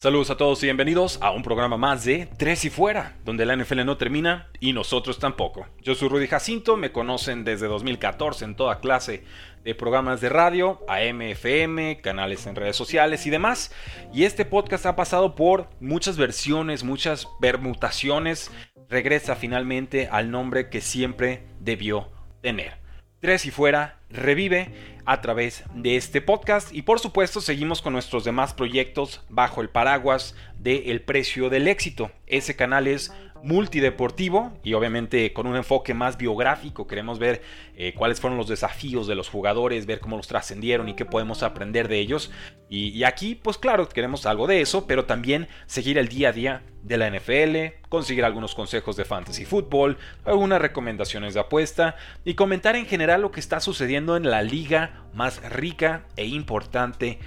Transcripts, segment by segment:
Saludos a todos y bienvenidos a un programa más de Tres y Fuera, donde la NFL no termina y nosotros tampoco. Yo soy Rudy Jacinto, me conocen desde 2014 en toda clase de programas de radio, AM, FM, canales en redes sociales y demás. Y este podcast ha pasado por muchas versiones, muchas permutaciones. Regresa finalmente al nombre que siempre debió tener. Tres y Fuera revive a través de este podcast y por supuesto seguimos con nuestros demás proyectos bajo el paraguas de El Precio del Éxito. Ese canal es multideportivo y obviamente con un enfoque más biográfico. Queremos ver eh, cuáles fueron los desafíos de los jugadores, ver cómo los trascendieron y qué podemos aprender de ellos. Y, y, aquí, pues claro, queremos algo de eso, pero también seguir el día a día de la NFL, conseguir algunos consejos de fantasy fútbol, algunas recomendaciones de apuesta y comentar en general lo que está sucediendo en la liga más rica e importante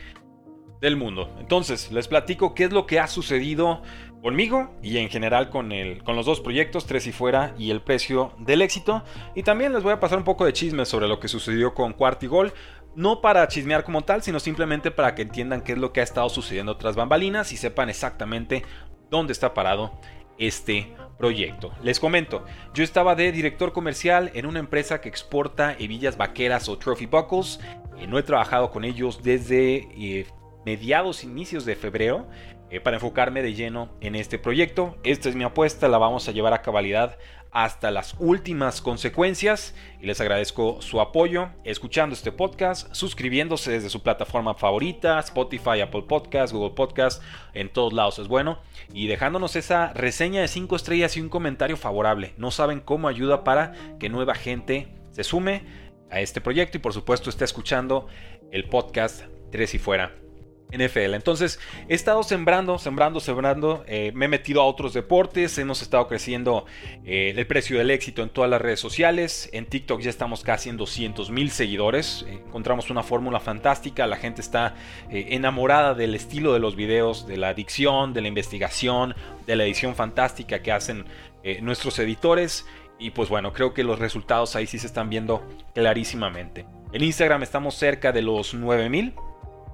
del mundo. Entonces, les platico qué es lo que ha sucedido conmigo y en general con, el, con los dos proyectos, Tres y Fuera y El Precio del Éxito. Y también les voy a pasar un poco de chismes sobre lo que sucedió con Cuartigol. No para chismear como tal, sino simplemente para que entiendan qué es lo que ha estado sucediendo tras bambalinas y sepan exactamente dónde está parado este proyecto. Les comento, yo estaba de director comercial en una empresa que exporta hebillas vaqueras o trophy buckles. Eh, no he trabajado con ellos desde eh, mediados, inicios de febrero. Eh, para enfocarme de lleno en este proyecto. Esta es mi apuesta, la vamos a llevar a cabalidad hasta las últimas consecuencias y les agradezco su apoyo escuchando este podcast, suscribiéndose desde su plataforma favorita, Spotify, Apple Podcast, Google Podcast, en todos lados es bueno y dejándonos esa reseña de 5 estrellas y un comentario favorable. No saben cómo ayuda para que nueva gente se sume a este proyecto y por supuesto esté escuchando el podcast Tres y Fuera NFL. Entonces he estado sembrando, sembrando, sembrando. Eh, me he metido a otros deportes. Hemos estado creciendo eh, el precio del éxito en todas las redes sociales. En TikTok ya estamos casi en 200 mil seguidores. encontramos una fórmula fantástica. La gente está eh, enamorada del estilo de los videos, de la adicción, de la investigación, de la edición fantástica que hacen nuestros editores. Y pues bueno, creo que los resultados ahí sí se están viendo clarísimamente. En Instagram estamos cerca de los 9000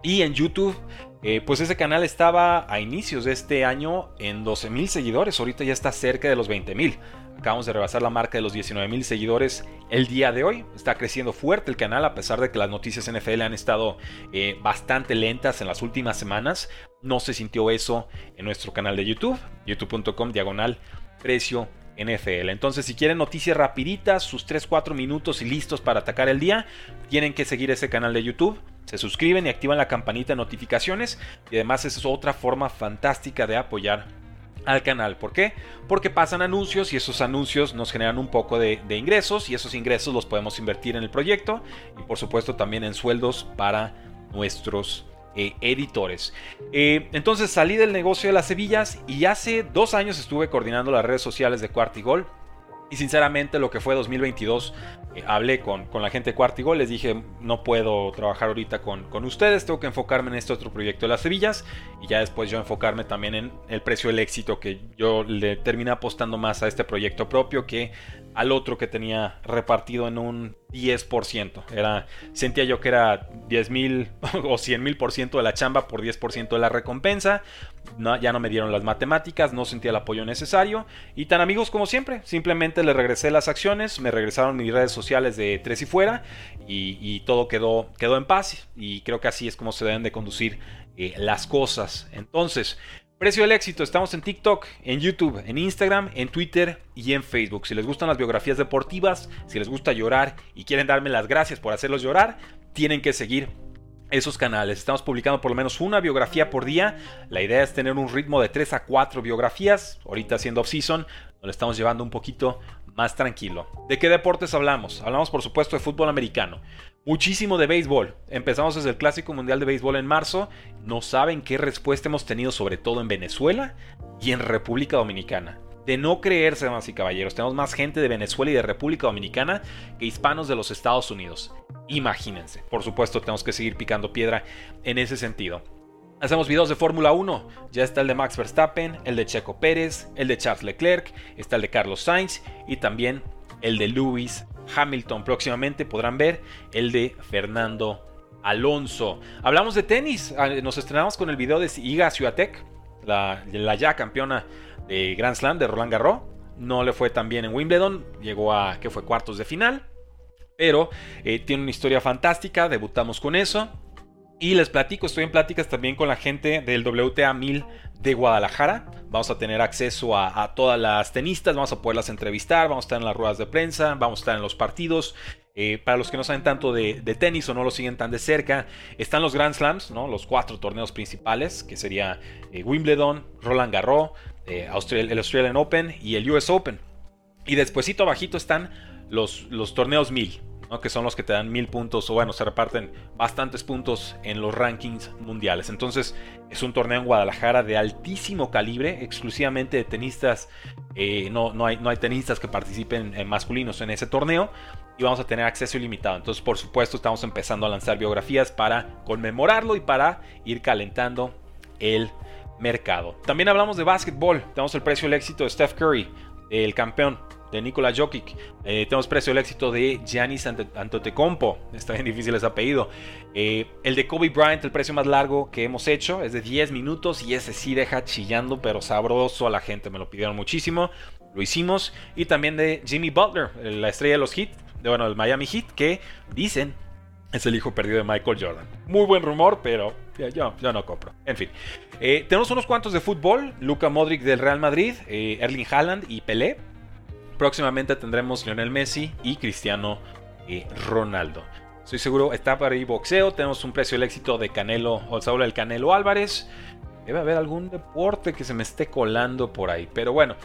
y en YouTube, eh, pues ese canal estaba a inicios de este año en 12.000 seguidores, ahorita ya está cerca de los 20.000. Acabamos de rebasar la marca de los 19.000 seguidores el día de hoy. Está creciendo fuerte el canal a pesar de que las noticias NFL han estado eh, bastante lentas en las últimas semanas. No se sintió eso en nuestro canal de YouTube, youtube.com diagonal precio NFL. Entonces, si quieren noticias rapiditas, sus 3-4 minutos y listos para atacar el día, tienen que seguir ese canal de YouTube se suscriben y activan la campanita de notificaciones y además es otra forma fantástica de apoyar al canal. ¿Por qué? Porque pasan anuncios y esos anuncios nos generan un poco de, ingresos y esos ingresos los podemos invertir en el proyecto y por supuesto también en sueldos para nuestros eh, editores. Eh, entonces salí del negocio de las Sevillas y hace dos años estuve coordinando las redes sociales de Cuartigol. Y sinceramente lo que fue 2022 eh, hablé con, con, la gente de Cuartigol, les dije, no puedo trabajar ahorita con, con, ustedes, tengo que enfocarme en este otro proyecto de las Sevillas y ya después yo enfocarme también en el precio del éxito, que yo le terminé apostando más a este proyecto propio que al otro que tenía repartido en un 10%. Era, sentía yo que era 10 mil o 100 mil por ciento de la chamba por 10% de la recompensa. Ya no me dieron las matemáticas, no sentía el apoyo necesario. Y tan amigos como siempre, simplemente le regresé las acciones, me regresaron mis redes sociales de tres y fuera y, todo quedó, quedó en paz. Y creo que así es como se deben de conducir eh, las cosas. Entonces, Precio del éxito, estamos en TikTok, en YouTube, en Instagram, en Twitter y en Facebook. Si les gustan las biografías deportivas, si les gusta llorar y quieren darme las gracias por hacerlos llorar, tienen que seguir esos canales. Estamos publicando por lo menos una biografía por día. La idea es tener un ritmo de 3 a 4 biografías. Ahorita siendo off-season, nos estamos llevando un poquito más tranquilo. ¿De qué deportes hablamos? Hablamos por supuesto de fútbol americano. Muchísimo de béisbol. Empezamos desde el Clásico Mundial de Béisbol en marzo. No saben qué respuesta hemos tenido sobre todo en Venezuela y en República Dominicana. De no creerse, damas y caballeros, tenemos más gente de Venezuela y de República Dominicana que hispanos de los Estados Unidos. Imagínense. Por supuesto, tenemos que seguir picando piedra en ese sentido. Hacemos videos de Fórmula 1. Ya está el de Max Verstappen, el de Checo Pérez, el de Charles Leclerc, está el de Carlos Sainz y también el de Lewis Hamilton. Próximamente podrán ver el de Fernando Alonso. Hablamos de tenis. Ah, nos estrenamos con el video de Iga Swiatek, la, la ya campeona de Grand Slam de Roland Garros. No le fue tan bien en Wimbledon. Llegó a, que fue cuartos de final. Pero eh, tiene una historia fantástica. Debutamos con eso. Y les platico, estoy en pláticas también con la gente del WTA 1000 de Guadalajara. Vamos a tener acceso a, todas las tenistas, vamos a poderlas entrevistar, vamos a estar en las ruedas de prensa, vamos a estar en los partidos. Eh, para los que no saben tanto de, tenis o no lo siguen tan de cerca, están los Grand Slams, ¿no? los cuatro torneos principales, que sería eh, Wimbledon, Roland Garros, eh, el Australian Open y el US Open. Y despuesito abajito están los, los torneos 1000, que son los que te dan mil puntos o bueno, se reparten bastantes puntos en los rankings mundiales. Entonces es un torneo en Guadalajara de altísimo calibre, exclusivamente de tenistas, eh, no, no, hay, no hay tenistas que participen en masculinos en ese torneo y vamos a tener acceso ilimitado. Entonces por supuesto estamos empezando a lanzar biografías para conmemorarlo y para ir calentando el mercado. También hablamos de básquetbol, tenemos el precio del éxito de Steph Curry, el campeón de Nikola Jokic. Eh, tenemos precio el éxito de Giannis Antetokounmpo. Está bien difícil ese apellido. Eh, el de Kobe Bryant, el precio más largo que hemos hecho, es de 10 minutos y ese sí deja chillando, pero sabroso a la gente. Me lo pidieron muchísimo. Lo hicimos. Y también de Jimmy Butler, la estrella de los Heat, de bueno, el Miami Heat, que dicen es el hijo perdido de Michael Jordan. Muy buen rumor, pero yo, yo no compro. En fin. Eh, tenemos unos cuantos de fútbol. Luca Modric del Real Madrid, Erling Haaland y Pelé. Próximamente tendremos Lionel Messi y Cristiano eh, Ronaldo. Estoy seguro, está para ahí boxeo. Tenemos un precio del éxito de Canelo, o Saúl el Canelo Álvarez. Debe haber algún deporte que se me esté colando por ahí. Pero bueno,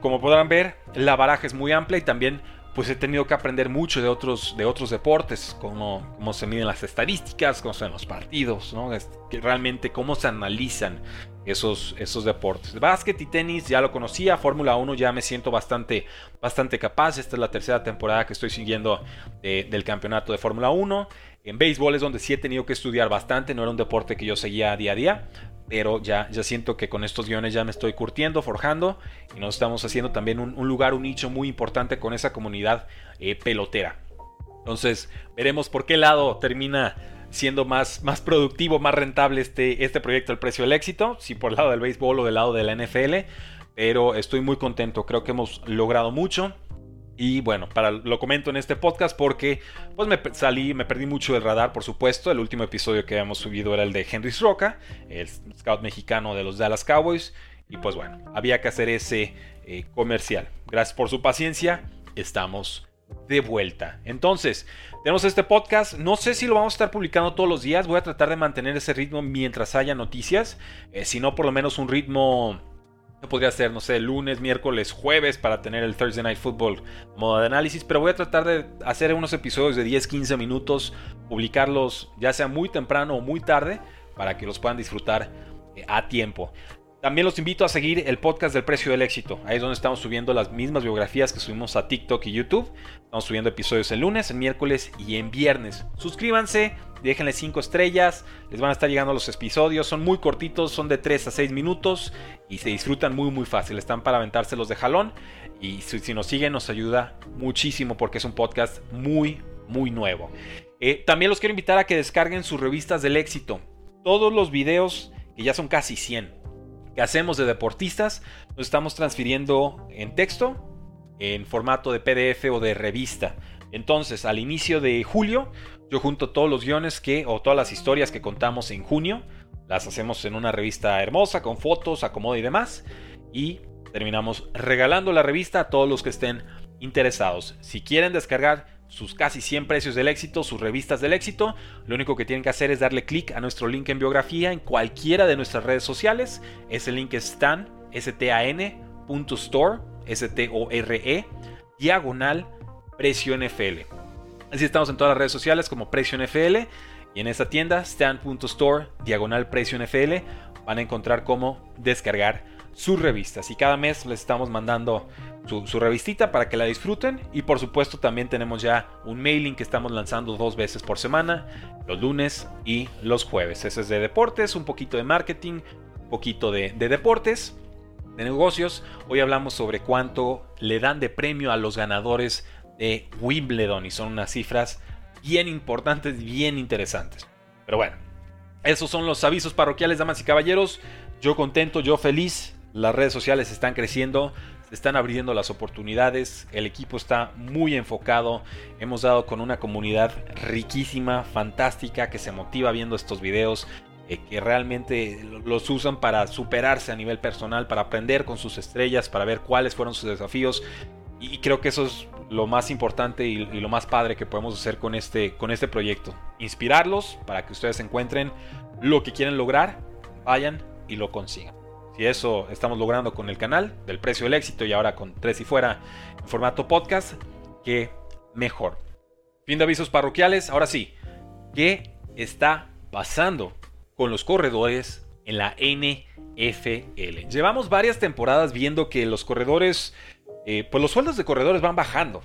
como podrán ver, la baraja es muy amplia y también pues he tenido que aprender mucho de otros, de otros deportes, cómo, cómo se miden las estadísticas, cómo se ven los partidos, ¿no? que realmente cómo se analizan esos, esos deportes. Básquet y tenis ya lo conocía, Fórmula 1 ya me siento bastante, bastante capaz, esta es la tercera temporada que estoy siguiendo del campeonato de Fórmula 1. En béisbol es donde sí he tenido que estudiar bastante, no era un deporte que yo seguía día a día, pero ya, ya siento que con estos guiones ya me estoy curtiendo, forjando y nos estamos haciendo también un, lugar, un nicho muy importante con esa comunidad eh, pelotera. Entonces veremos por qué lado termina siendo más, más productivo, más rentable este, este proyecto, el precio del éxito, si por el lado del béisbol o del lado de la NFL, pero estoy muy contento, creo que hemos logrado mucho. Y bueno, para, lo comento en este podcast porque pues me salí, me perdí mucho del radar, por supuesto. El último episodio que habíamos subido era el de Henry Roca, el scout mexicano de los Dallas Cowboys. Y pues bueno, había que hacer ese eh, comercial. Gracias por su paciencia. Estamos de vuelta. Entonces, tenemos este podcast. No sé si lo vamos a estar publicando todos los días. Voy a tratar de mantener ese ritmo mientras haya noticias. Eh, si no, por lo menos un ritmo. Podría ser, no sé, lunes, miércoles, jueves para tener el Thursday Night Football modo de análisis. Pero voy a tratar de hacer unos episodios de 10-15 minutos. Publicarlos ya sea muy temprano o muy tarde. Para que los puedan disfrutar eh, a tiempo. También los invito a seguir el podcast del precio del éxito. Ahí es donde estamos subiendo las mismas biografías que subimos a TikTok y YouTube. Estamos subiendo episodios el lunes, el miércoles y en viernes. Suscríbanse, déjenle 5 estrellas. Les van a estar llegando los episodios. Son muy cortitos, son de 3 a 6 minutos y se disfrutan muy muy fácil. Están para aventárselos de jalón. Y si, nos siguen nos ayuda muchísimo porque es un podcast muy muy nuevo. Eh, también los quiero invitar a que descarguen sus revistas del éxito. Todos los videos, que ya son casi 100 que hacemos de deportistas, nos estamos transfiriendo en texto, en formato de PDF o de revista. Entonces, al inicio de julio, yo junto todos los guiones que, o todas las historias que contamos en junio, las hacemos en una revista hermosa, con fotos, acomodo y demás, y terminamos regalando la revista a todos los que estén interesados. Si quieren descargar sus casi 100 precios del éxito, sus revistas del éxito. Lo único que tienen que hacer es darle clic a nuestro link en biografía en cualquiera de nuestras redes sociales. Ese link es stan, S-T-A-N, S-T-O-R-E. diagonal precio NFL. Así estamos en todas las redes sociales como precio NFL y en esta tienda stand.store diagonal precio NFL van a encontrar cómo descargar sus revistas y cada mes les estamos mandando su, su, revistita para que la disfruten y por supuesto también tenemos ya un mailing que estamos lanzando dos veces por semana, los lunes y los jueves. Ese es de deportes, un poquito de marketing, un poquito de, de deportes de negocios. Hoy hablamos sobre cuánto le dan de premio a los ganadores de Wimbledon y son unas cifras bien importantes, bien interesantes. Pero bueno, esos son los avisos parroquiales, damas y caballeros. Yo contento, yo feliz. Las redes sociales están creciendo, se están abriendo las oportunidades, el equipo está muy enfocado, hemos dado con una comunidad riquísima, fantástica, que se motiva viendo estos videos, eh, que realmente los usan para superarse a nivel personal, para aprender con sus estrellas, para ver cuáles fueron sus desafíos. Y creo que eso es lo más importante y, y, lo más padre que podemos hacer con este, con este proyecto. Inspirarlos para que ustedes encuentren lo que quieren lograr, vayan y lo consigan. Si eso estamos logrando con el canal del precio del éxito y ahora con tres y fuera en formato podcast, que mejor. Fin de avisos parroquiales. Ahora sí, ¿qué está pasando con los corredores en la NFL. Llevamos varias temporadas viendo que los corredores, eh, pues los sueldos de corredores van bajando.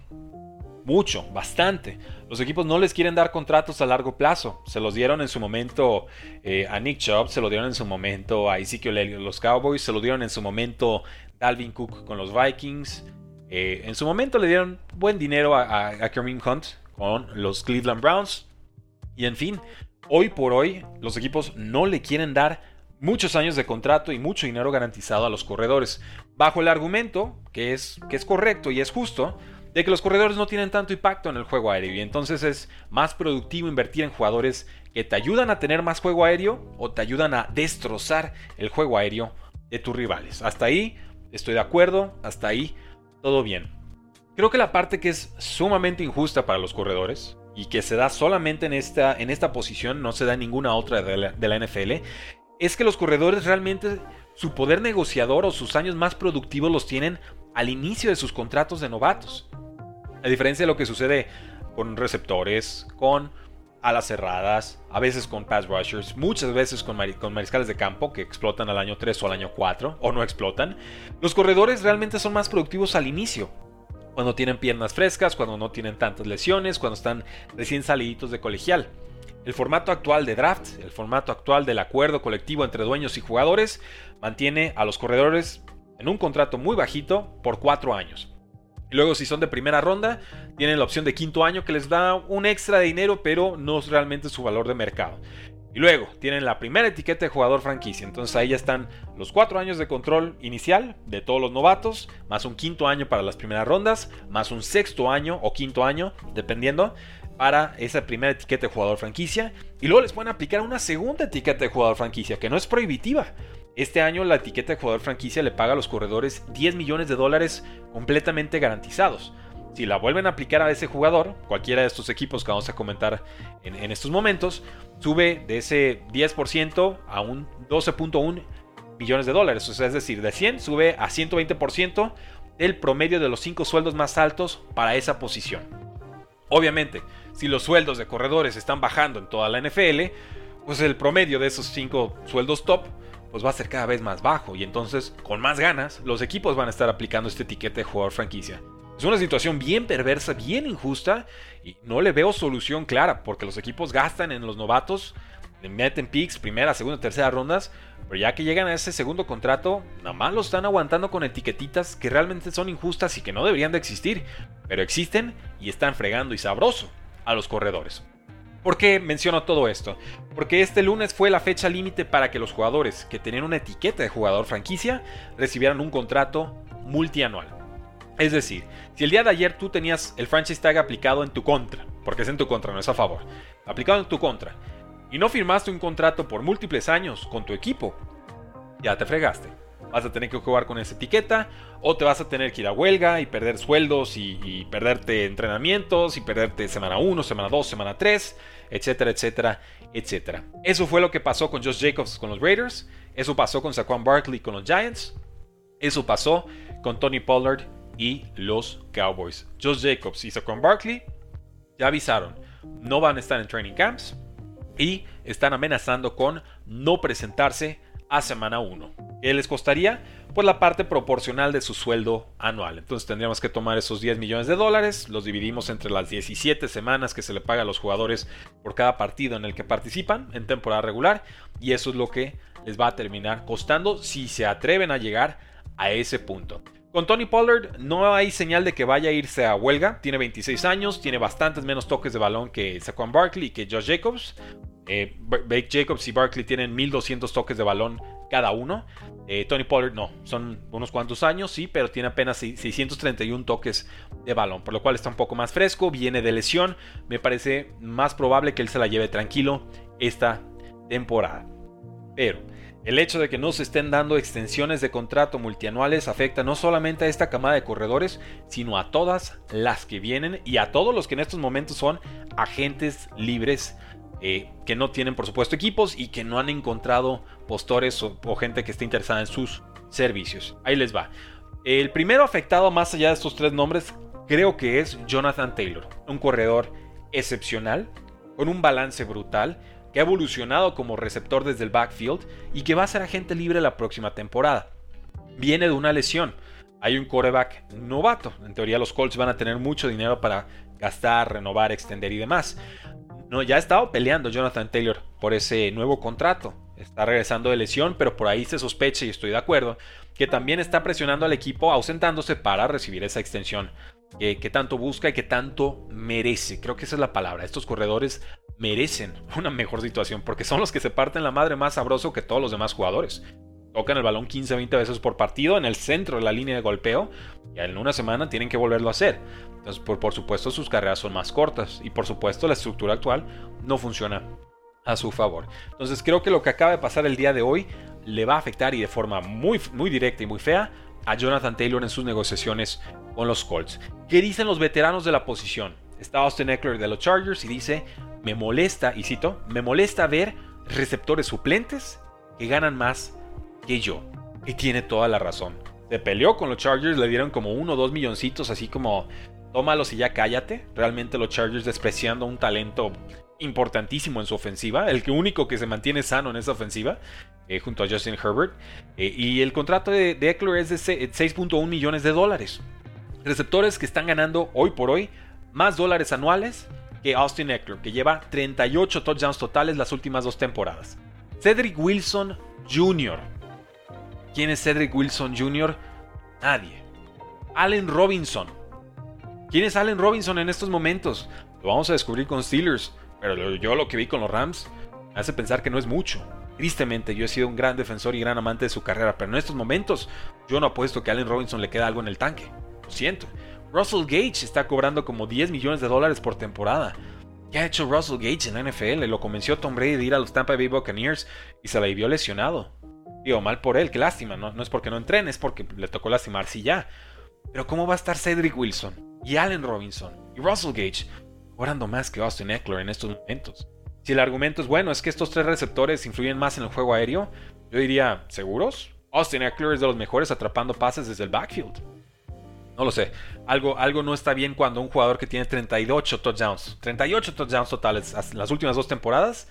Mucho, bastante. Los equipos no les quieren dar contratos a largo plazo. Se los dieron en su momento eh, a Nick Chubb, se lo dieron en su momento a Ezekiel Elliott, los Cowboys, se lo dieron en su momento Dalvin Cook con los Vikings. Eh, en su momento le dieron buen dinero a, a, Hunt con los Cleveland Browns. Y en fin, Hoy por hoy, los equipos no le quieren dar muchos años de contrato y mucho dinero garantizado a los corredores, bajo el argumento, que es, que es correcto y es justo, de que los corredores no tienen tanto impacto en el juego aéreo y entonces es más productivo invertir en jugadores que te ayudan a tener más juego aéreo o te ayudan a destrozar el juego aéreo de tus rivales. Hasta ahí estoy de acuerdo, hasta ahí todo bien. Creo que la parte que es sumamente injusta para los corredores y que se da solamente en esta, en esta posición, no se da en ninguna otra de la, de la NFL, es que los corredores realmente su poder negociador o sus años más productivos los tienen al inicio de sus contratos de novatos. A diferencia de lo que sucede con receptores, con alas cerradas, a veces con pass rushers, muchas veces con, mariscales de campo que explotan al año 3 o al año 4 o no explotan, los corredores realmente son más productivos al inicio cuando tienen piernas frescas, cuando no tienen tantas lesiones, cuando están recién saliditos de colegial. El formato actual de draft, el formato actual del acuerdo colectivo entre dueños y jugadores, mantiene a los corredores en un contrato muy bajito por cuatro años. Luego si son de primera ronda, tienen la opción de quinto año que les da un extra de dinero, pero no es realmente su valor de mercado. Y luego tienen la primera etiqueta de jugador franquicia. Entonces ahí ya están los cuatro años de control inicial de todos los novatos, más un quinto año para las primeras rondas, más un sexto año o quinto año, dependiendo, para esa primera etiqueta de jugador franquicia. Y luego les pueden aplicar una segunda etiqueta de jugador franquicia, que no es prohibitiva. Este año la etiqueta de jugador franquicia le paga a los corredores 10 millones de dólares completamente garantizados. Si la vuelven a aplicar a ese jugador, cualquiera de estos equipos que vamos a comentar en, estos momentos, sube de ese 10% a un 12.1 millones de dólares. O sea, es decir, de 100 sube a 120% del promedio de los 5 sueldos más altos para esa posición. Obviamente, si los sueldos de corredores están bajando en toda la NFL, pues el promedio de esos 5 sueldos top pues va a ser cada vez más bajo y entonces con más ganas los equipos van a estar aplicando este etiquete de jugador franquicia. Es una situación bien perversa, bien injusta y no le veo solución clara porque los equipos gastan en los novatos, meten picks, primera, segunda, tercera rondas, pero ya que llegan a ese segundo contrato, nada más lo están aguantando con etiquetitas que realmente son injustas y que no deberían de existir, pero existen y están fregando y sabroso a los corredores. ¿Por qué menciono todo esto? Porque este lunes fue la fecha límite para que los jugadores que tenían una etiqueta de jugador franquicia recibieran un contrato multianual. Es decir, si el día de ayer tú tenías el franchise tag aplicado en tu contra, porque es en tu contra, no es a favor, aplicado en tu contra, y no firmaste un contrato por múltiples años con tu equipo, ya te fregaste. Vas a tener que jugar con esa etiqueta, o te vas a tener que ir a huelga y perder sueldos y, perderte entrenamientos y perderte semana 1, semana 2, semana 3, etcétera, etcétera, etcétera. Eso fue lo que pasó con Josh Jacobs con los Raiders, eso pasó con Saquon Barkley con los Giants, eso pasó con Tony Pollard y los Cowboys. Josh Jacobs y Saquon Barkley ya avisaron, no van a estar en training camps y están amenazando con no presentarse a semana 1. ¿Qué les costaría? Pues la parte proporcional de su sueldo anual. Entonces tendríamos que tomar esos 10 millones de dólares, los dividimos entre las 17 semanas que se le paga a los jugadores por cada partido en el que participan en temporada regular y eso es lo que les va a terminar costando si se atreven a llegar a ese punto. Con Tony Pollard no hay señal de que vaya a irse a huelga. Tiene 26 años, tiene bastantes menos toques de balón que Saquon Barkley y que Josh Jacobs. Eh, Jacobs y Barkley tienen 1200 toques de balón cada uno. Eh, Tony Pollard no, son unos cuantos años, sí, pero tiene apenas 631 toques de balón, por lo cual está un poco más fresco, viene de lesión. Me parece más probable que él se la lleve tranquilo esta temporada. Pero el hecho de que no se estén dando extensiones de contrato multianuales afecta no solamente a esta camada de corredores, sino a todas las que vienen y a todos los que en estos momentos son agentes libres eh, que no tienen por supuesto equipos y que no han encontrado postores o, o gente que esté interesada en sus servicios. Ahí les va. El primero afectado más allá de estos tres nombres creo que es Jonathan Taylor, un corredor excepcional, con un balance brutal, que ha evolucionado como receptor desde el backfield y que va a ser agente libre la próxima temporada. Viene de una lesión. Hay un coreback novato. En teoría los Colts van a tener mucho dinero para gastar, renovar, extender y demás. No, ya ha estado peleando Jonathan Taylor por ese nuevo contrato. Está regresando de lesión, pero por ahí se sospecha y estoy de acuerdo que también está presionando al equipo ausentándose para recibir esa extensión que, que, tanto busca y que tanto merece. Creo que esa es la palabra. Estos corredores merecen una mejor situación porque son los que se parten la madre más sabroso que todos los demás jugadores. Tocan el balón 15-20 veces por partido en el centro de la línea de golpeo y en una semana tienen que volverlo a hacer. Entonces, por, por supuesto, sus carreras son más cortas y por supuesto la estructura actual no funciona a su favor. Entonces creo que lo que acaba de pasar el día de hoy le va a afectar y de forma muy, muy directa y muy fea a Jonathan Taylor en sus negociaciones con los Colts. ¿Qué dicen los veteranos de la posición? Está Austin Eckler de los Chargers y dice, me molesta, y cito, me molesta ver receptores suplentes que ganan más que yo. Y tiene toda la razón. Se peleó con los Chargers, le dieron como uno o dos milloncitos, así como, tómalos y ya cállate. Realmente los Chargers despreciando un talento importantísimo en su ofensiva, el que único que se mantiene sano en esa ofensiva, eh, junto a Justin Herbert. Eh, y el contrato de, de Eckler es de 6.1 millones de dólares. Receptores que están ganando hoy por hoy más dólares anuales que Austin Eckler, que lleva 38 touchdowns totales las últimas dos temporadas. Cedric Wilson Jr. ¿Quién es Cedric Wilson Jr.? Nadie. Allen Robinson. ¿Quién es Allen Robinson en estos momentos? Lo vamos a descubrir con Steelers, pero yo lo que vi con los Rams me hace pensar que no es mucho. Tristemente, yo he sido un gran defensor y gran amante de su carrera, pero en estos momentos yo no apuesto que Allen Robinson le queda algo en el tanque. Lo siento. Russell Gage está cobrando como 10 millones de dólares por temporada. ¿Qué ha hecho Russell Gage en la NFL? Lo convenció Tom Brady de ir a los Tampa Bay Buccaneers y se la vio lesionado. Digo, mal por él, qué lástima. No, es porque no entrene, es porque le tocó lastimarse y ya. Pero ¿cómo va a estar Cedric Wilson y Allen Robinson y Russell Gage cobrando más que Austin Eckler en estos momentos? Si el argumento es bueno, es que estos tres receptores influyen más en el juego aéreo, yo diría, ¿seguros? Austin Eckler es de los mejores atrapando pases desde el backfield. No lo sé. Algo, algo no está bien cuando un jugador que tiene 38 touchdowns, 38 touchdowns totales en las últimas dos temporadas,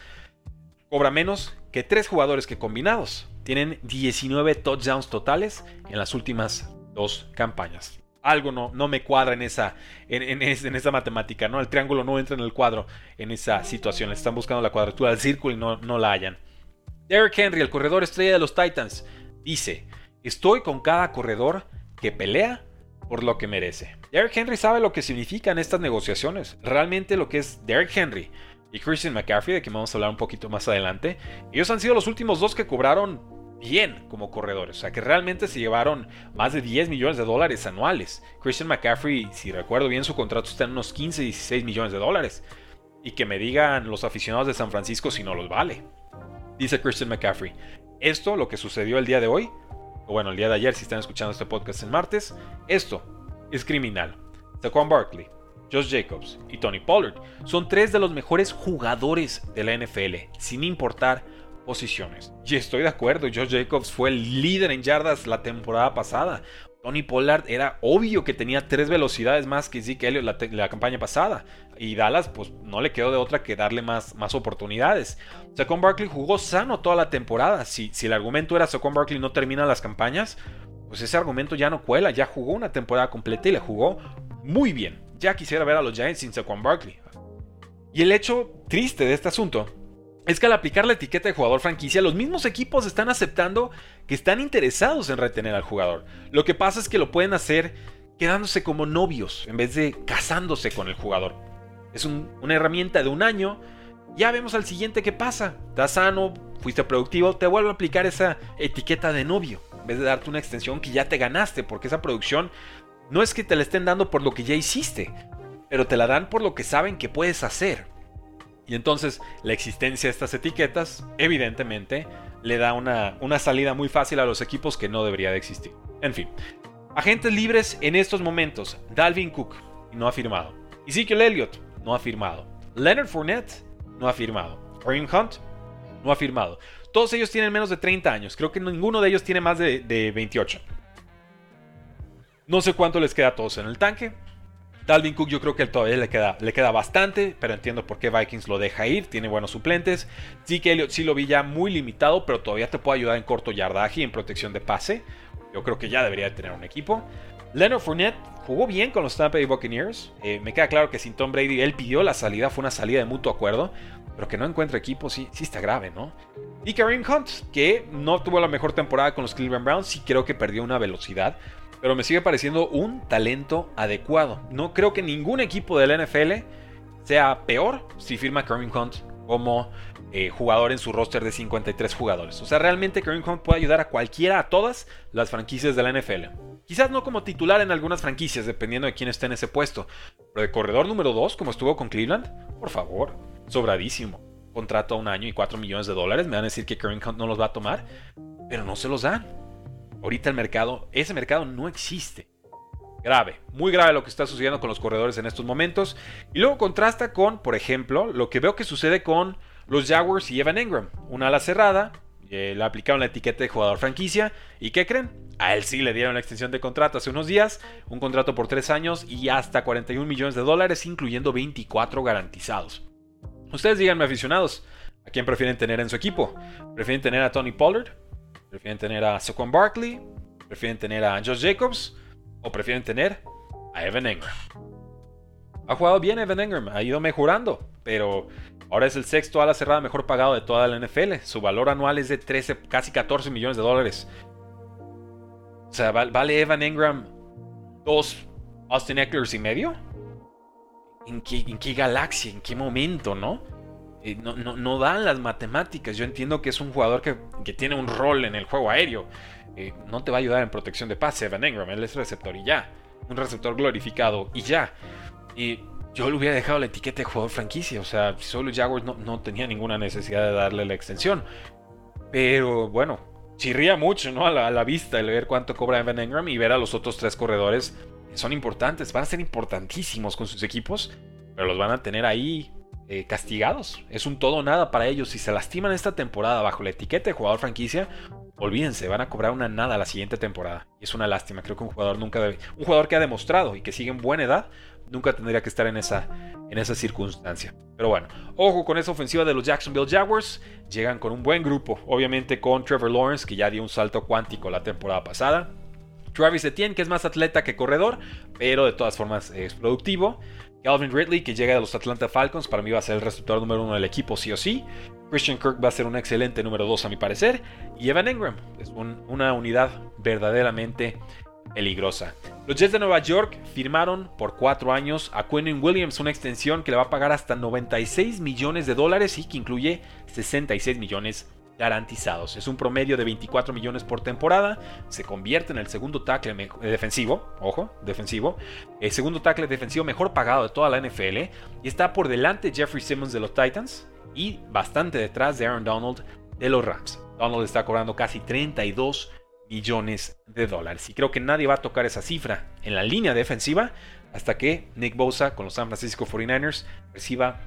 cobra menos que tres jugadores que combinados tienen 19 touchdowns totales en las últimas dos campañas. Algo no, no me cuadra en esa, en, en, en, esa matemática, ¿no? El triángulo no entra en el cuadro en esa situación. Están buscando la cuadratura del círculo y no, no la hallan. Derrick Henry, el corredor estrella de los Titans, dice: Estoy con cada corredor que pelea por lo que merece. Derrick Henry sabe lo que significan estas negociaciones. Realmente lo que es Derrick Henry y Christian McCaffrey, de quien vamos a hablar un poquito más adelante, ellos han sido los últimos dos que cobraron bien como corredores. O sea, que realmente se llevaron más de 10 millones de dólares anuales. Christian McCaffrey, si recuerdo bien, su contrato está en unos 15, 16 millones de dólares. Y que me digan los aficionados de San Francisco si no los vale. Dice Christian McCaffrey. Esto, lo que sucedió el día de hoy, o bueno, el día de ayer si están escuchando este podcast en martes, esto es criminal. Saquon Barkley, Josh Jacobs y Tony Pollard son tres de los mejores jugadores de la NFL, sin importar posiciones. Y estoy de acuerdo, Josh Jacobs fue el líder en yardas la temporada pasada. Tony Pollard era obvio que tenía tres velocidades más que Zeke Elliott la, la, campaña pasada. Y Dallas, pues no le quedó de otra que darle más, más oportunidades. Saquon Barkley jugó sano toda la temporada. Si, si el argumento era Saquon Barkley no termina las campañas, pues ese argumento ya no cuela. Ya jugó una temporada completa y le jugó muy bien. Ya quisiera ver a los Giants sin Saquon Barkley. Y el hecho triste de este asunto es que al aplicar la etiqueta de jugador franquicia, los mismos equipos están aceptando que están interesados en retener al jugador. Lo que pasa es que lo pueden hacer quedándose como novios en vez de casándose con el jugador. Es una herramienta de un año. Ya vemos al siguiente qué pasa. Estás sano, fuiste productivo, te vuelvo a aplicar esa etiqueta de novio. En vez de darte una extensión que ya te ganaste, porque esa producción no es que te la estén dando por lo que ya hiciste, pero te la dan por lo que saben que puedes hacer. Y entonces la existencia de estas etiquetas, evidentemente, le da una, una salida muy fácil a los equipos que no debería de existir. En fin, agentes libres en estos momentos. Dalvin Cook no ha firmado. Ezekiel Elliott no ha firmado. Leonard Fournette no ha firmado. Kareem Hunt no ha firmado. Todos ellos tienen menos de 30 años. Creo que ninguno de ellos tiene más de, de 28. No sé cuánto les queda a todos en el tanque. Dalvin Cook yo creo que todavía le queda, le queda bastante, pero entiendo por qué Vikings lo deja ir, tiene buenos suplentes. Zeke Elliott sí lo vi ya muy limitado, pero todavía te puede ayudar en corto yardaje y en protección de pase. Yo creo que ya debería de tener un equipo. Leonard Fournette jugó bien con los Tampa Bay Buccaneers. Eh, me queda claro que sin Tom Brady él pidió la salida, fue una salida de mutuo acuerdo, pero que no encuentra equipo sí, sí está grave, ¿no? Y Kareem Hunt, que no tuvo la mejor temporada con los Cleveland Browns, sí creo que perdió una velocidad pero me sigue pareciendo un talento adecuado. No creo que ningún equipo del NFL sea peor si firma Kareem Hunt como eh, jugador en su roster de 53 jugadores. O sea, realmente Kareem Hunt puede ayudar a cualquiera, a todas las franquicias de la NFL. Quizás no como titular en algunas franquicias, dependiendo de quién esté en ese puesto. Pero de corredor número 2, como estuvo con Cleveland, por favor, sobradísimo. Contrato a un año y 4 millones de dólares. Me van a decir que Kareem Hunt no los va a tomar, pero no se los dan. Ahorita el mercado, ese mercado no existe. Grave, muy grave lo que está sucediendo con los corredores en estos momentos. Y luego contrasta con, por ejemplo, lo que veo que sucede con los Jaguars y Evan Engram. Una ala cerrada, eh, le aplicaron la etiqueta de jugador franquicia. ¿Y qué creen? A él sí le dieron la extensión de contrato hace unos días, un contrato por 3 años y hasta 41 millones de dólares, incluyendo 24 garantizados. Ustedes díganme aficionados, ¿a quién prefieren tener en su equipo? ¿Prefieren tener a Tony Pollard? ¿Prefieren tener a Saquon Barkley? ¿Prefieren tener a Josh Jacobs? ¿O prefieren tener a Evan Engram? Ha jugado bien Evan Engram, ha ido mejorando, pero ahora es el sexto ala cerrada mejor pagado de toda la NFL. Su valor anual es de 13, casi 14 millones de dólares. O sea, ¿vale Evan Engram dos Austin Eckler's y medio? ¿En qué, ¿En qué galaxia? ¿En qué momento, no? No, dan las matemáticas. Yo entiendo que es un jugador que, tiene un rol en el juego aéreo. Eh, no te va a ayudar en protección de pase, Evan Engram. Él es receptor y ya. Un receptor glorificado y ya. Y yo le hubiera dejado la etiqueta de jugador franquicia. O sea, solo Jaguars no, no tenía ninguna necesidad de darle la extensión. Pero bueno, chirría mucho, ¿no? A la, vista el ver cuánto cobra Evan Engram y ver a los otros tres corredores. son importantes, van a ser importantísimos con sus equipos. Pero los van a tener ahí eh, castigados. Es un todo o nada para ellos. Si se lastiman esta temporada bajo la etiqueta de jugador franquicia, olvídense, van a cobrar una nada la siguiente temporada. Es una lástima. Creo que un jugador nunca debe. Un jugador que ha demostrado y que sigue en buena edad, nunca tendría que estar en esa, en esa circunstancia. Pero bueno, ojo con esa ofensiva de los Jacksonville Jaguars. Llegan con un buen grupo. Obviamente con Trevor Lawrence, que ya dio un salto cuántico la temporada pasada. Travis Etienne, que es más atleta que corredor, pero de todas formas es productivo. Calvin Ridley, que llega de los Atlanta Falcons, para mí va a ser el receptor número uno del equipo, sí o sí. Christian Kirk va a ser un excelente número dos, a mi parecer. Y Evan Engram es una unidad verdaderamente peligrosa. Los Jets de Nueva York firmaron por cuatro años a Quentin Williams una extensión que le va a pagar hasta 96 millones de dólares y que incluye 66 millones garantizados. Es un promedio de 24 millones por temporada. Se convierte en el segundo tackle eh, defensivo, ojo, defensivo, el segundo tackle defensivo mejor pagado de toda la NFL y está por delante Jeffrey Simmons de los Titans y bastante detrás de Aaron Donald de los Rams. Donald está cobrando casi 32 millones de dólares y creo que nadie va a tocar esa cifra en la línea defensiva hasta que Nick Bosa con los San Francisco 49ers reciba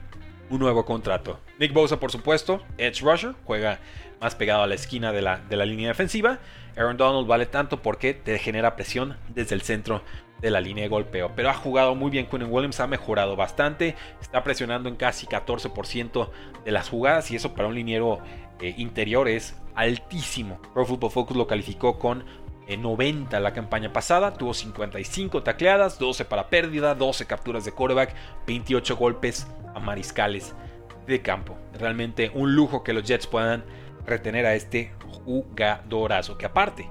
un nuevo contrato. Nick Bosa, por supuesto, Edge Rusher, juega más pegado a la esquina de la, de la línea defensiva. Aaron Donald vale tanto porque te genera presión desde el centro de la línea de golpeo. Pero ha jugado muy bien. Quinn Williams ha mejorado bastante. Está presionando en casi 14% de las jugadas. Y eso para un liniero eh, interior es altísimo. Pro Football Focus lo calificó con 90 eh, la campaña pasada. Tuvo 55 tacleadas, 12 para pérdida, 12 capturas de quarterback, 28 golpes a mariscales de campo. Realmente un lujo que los Jets puedan retener a este jugadorazo. Que aparte,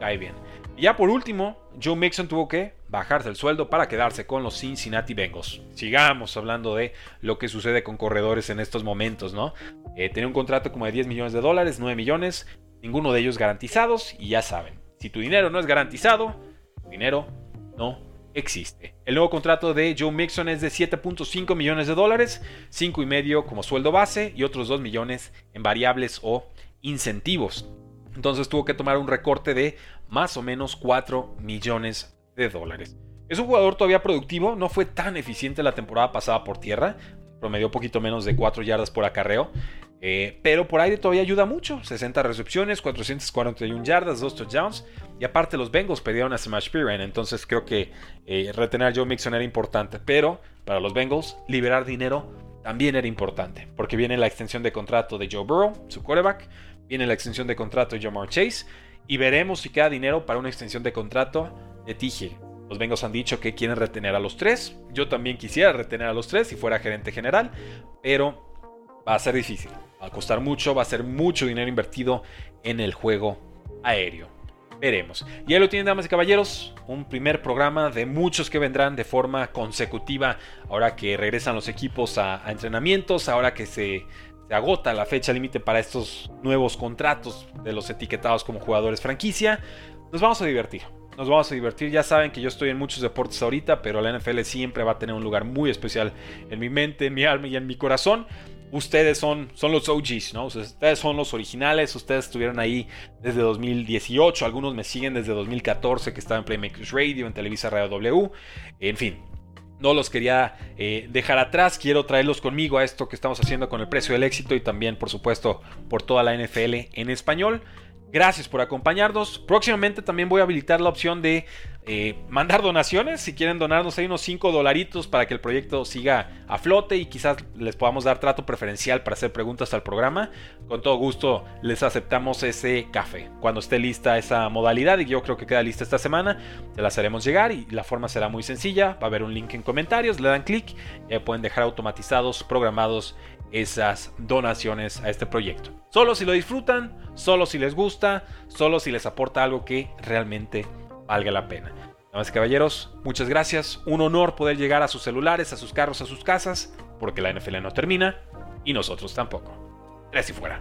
cae bien. Y ya por último, Joe Mixon tuvo que bajarse el sueldo para quedarse con los Cincinnati Bengals. Sigamos hablando de lo que sucede con corredores en estos momentos, ¿no? Eh, tenía un contrato como de 10 millones de dólares, 9 millones, ninguno de ellos garantizados y ya saben, si tu dinero no es garantizado, tu dinero no existe. El nuevo contrato de Joe Mixon es de 7.5 millones de dólares, 5 y medio como sueldo base y otros 2 millones en variables o incentivos. Entonces tuvo que tomar un recorte de más o menos 4 millones de dólares. Es un jugador todavía productivo, no fue tan eficiente la temporada pasada por tierra, promedió poquito menos de 4 yardas por acarreo, eh, pero por aire todavía ayuda mucho, 60 recepciones, 441 yardas, 2 touchdowns, y aparte los Bengals perdieron a Smash Piran, entonces creo que eh, retener a Joe Mixon era importante, pero para los Bengals liberar dinero también era importante, porque viene la extensión de contrato de Joe Burrow, su quarterback, viene la extensión de contrato de Jamar Chase, y veremos si queda dinero para una extensión de contrato de T. Los Bengals han dicho que quieren retener a los tres. Yo también quisiera retener a los tres si fuera gerente general, pero va a ser difícil. Va a costar mucho, va a ser mucho dinero invertido en el juego aéreo. Veremos. Y ahí lo tienen, damas y caballeros, un primer programa de muchos que vendrán de forma consecutiva ahora que regresan los equipos a, entrenamientos, ahora que se, se agota la fecha límite para estos nuevos contratos de los etiquetados como jugadores franquicia. Nos vamos a divertir. Nos vamos a divertir. Ya saben que yo estoy en muchos deportes ahorita, pero la NFL siempre va a tener un lugar muy especial en mi mente, en mi alma y en mi corazón. Ustedes son, son los OGs, ¿no? Ustedes son los originales, ustedes estuvieron ahí desde 2018, algunos me siguen desde 2014 que estaba en Playmakers Radio, en Televisa Radio W, en fin, no los quería eh, dejar atrás, quiero traerlos conmigo a esto que estamos haciendo con el precio del éxito y también, por supuesto, por toda la NFL en español. Gracias por acompañarnos. Próximamente también voy a habilitar la opción de eh, mandar donaciones. Si quieren donarnos hay unos 5 dolaritos para que el proyecto siga a flote y quizás les podamos dar trato preferencial para hacer preguntas al programa. Con todo gusto les aceptamos ese café. Cuando esté lista esa modalidad, y yo creo que queda lista esta semana, se las haremos llegar y la forma será muy sencilla. Va a haber un link en comentarios, le dan clic y pueden dejar automatizados, programados esas donaciones a este proyecto. Solo si lo disfrutan, solo si les gusta, solo si les aporta algo que realmente valga la pena. Damas y caballeros, muchas gracias. Un honor poder llegar a sus celulares, a sus carros, a sus casas, porque la NFL no termina y nosotros tampoco. Tres y fuera.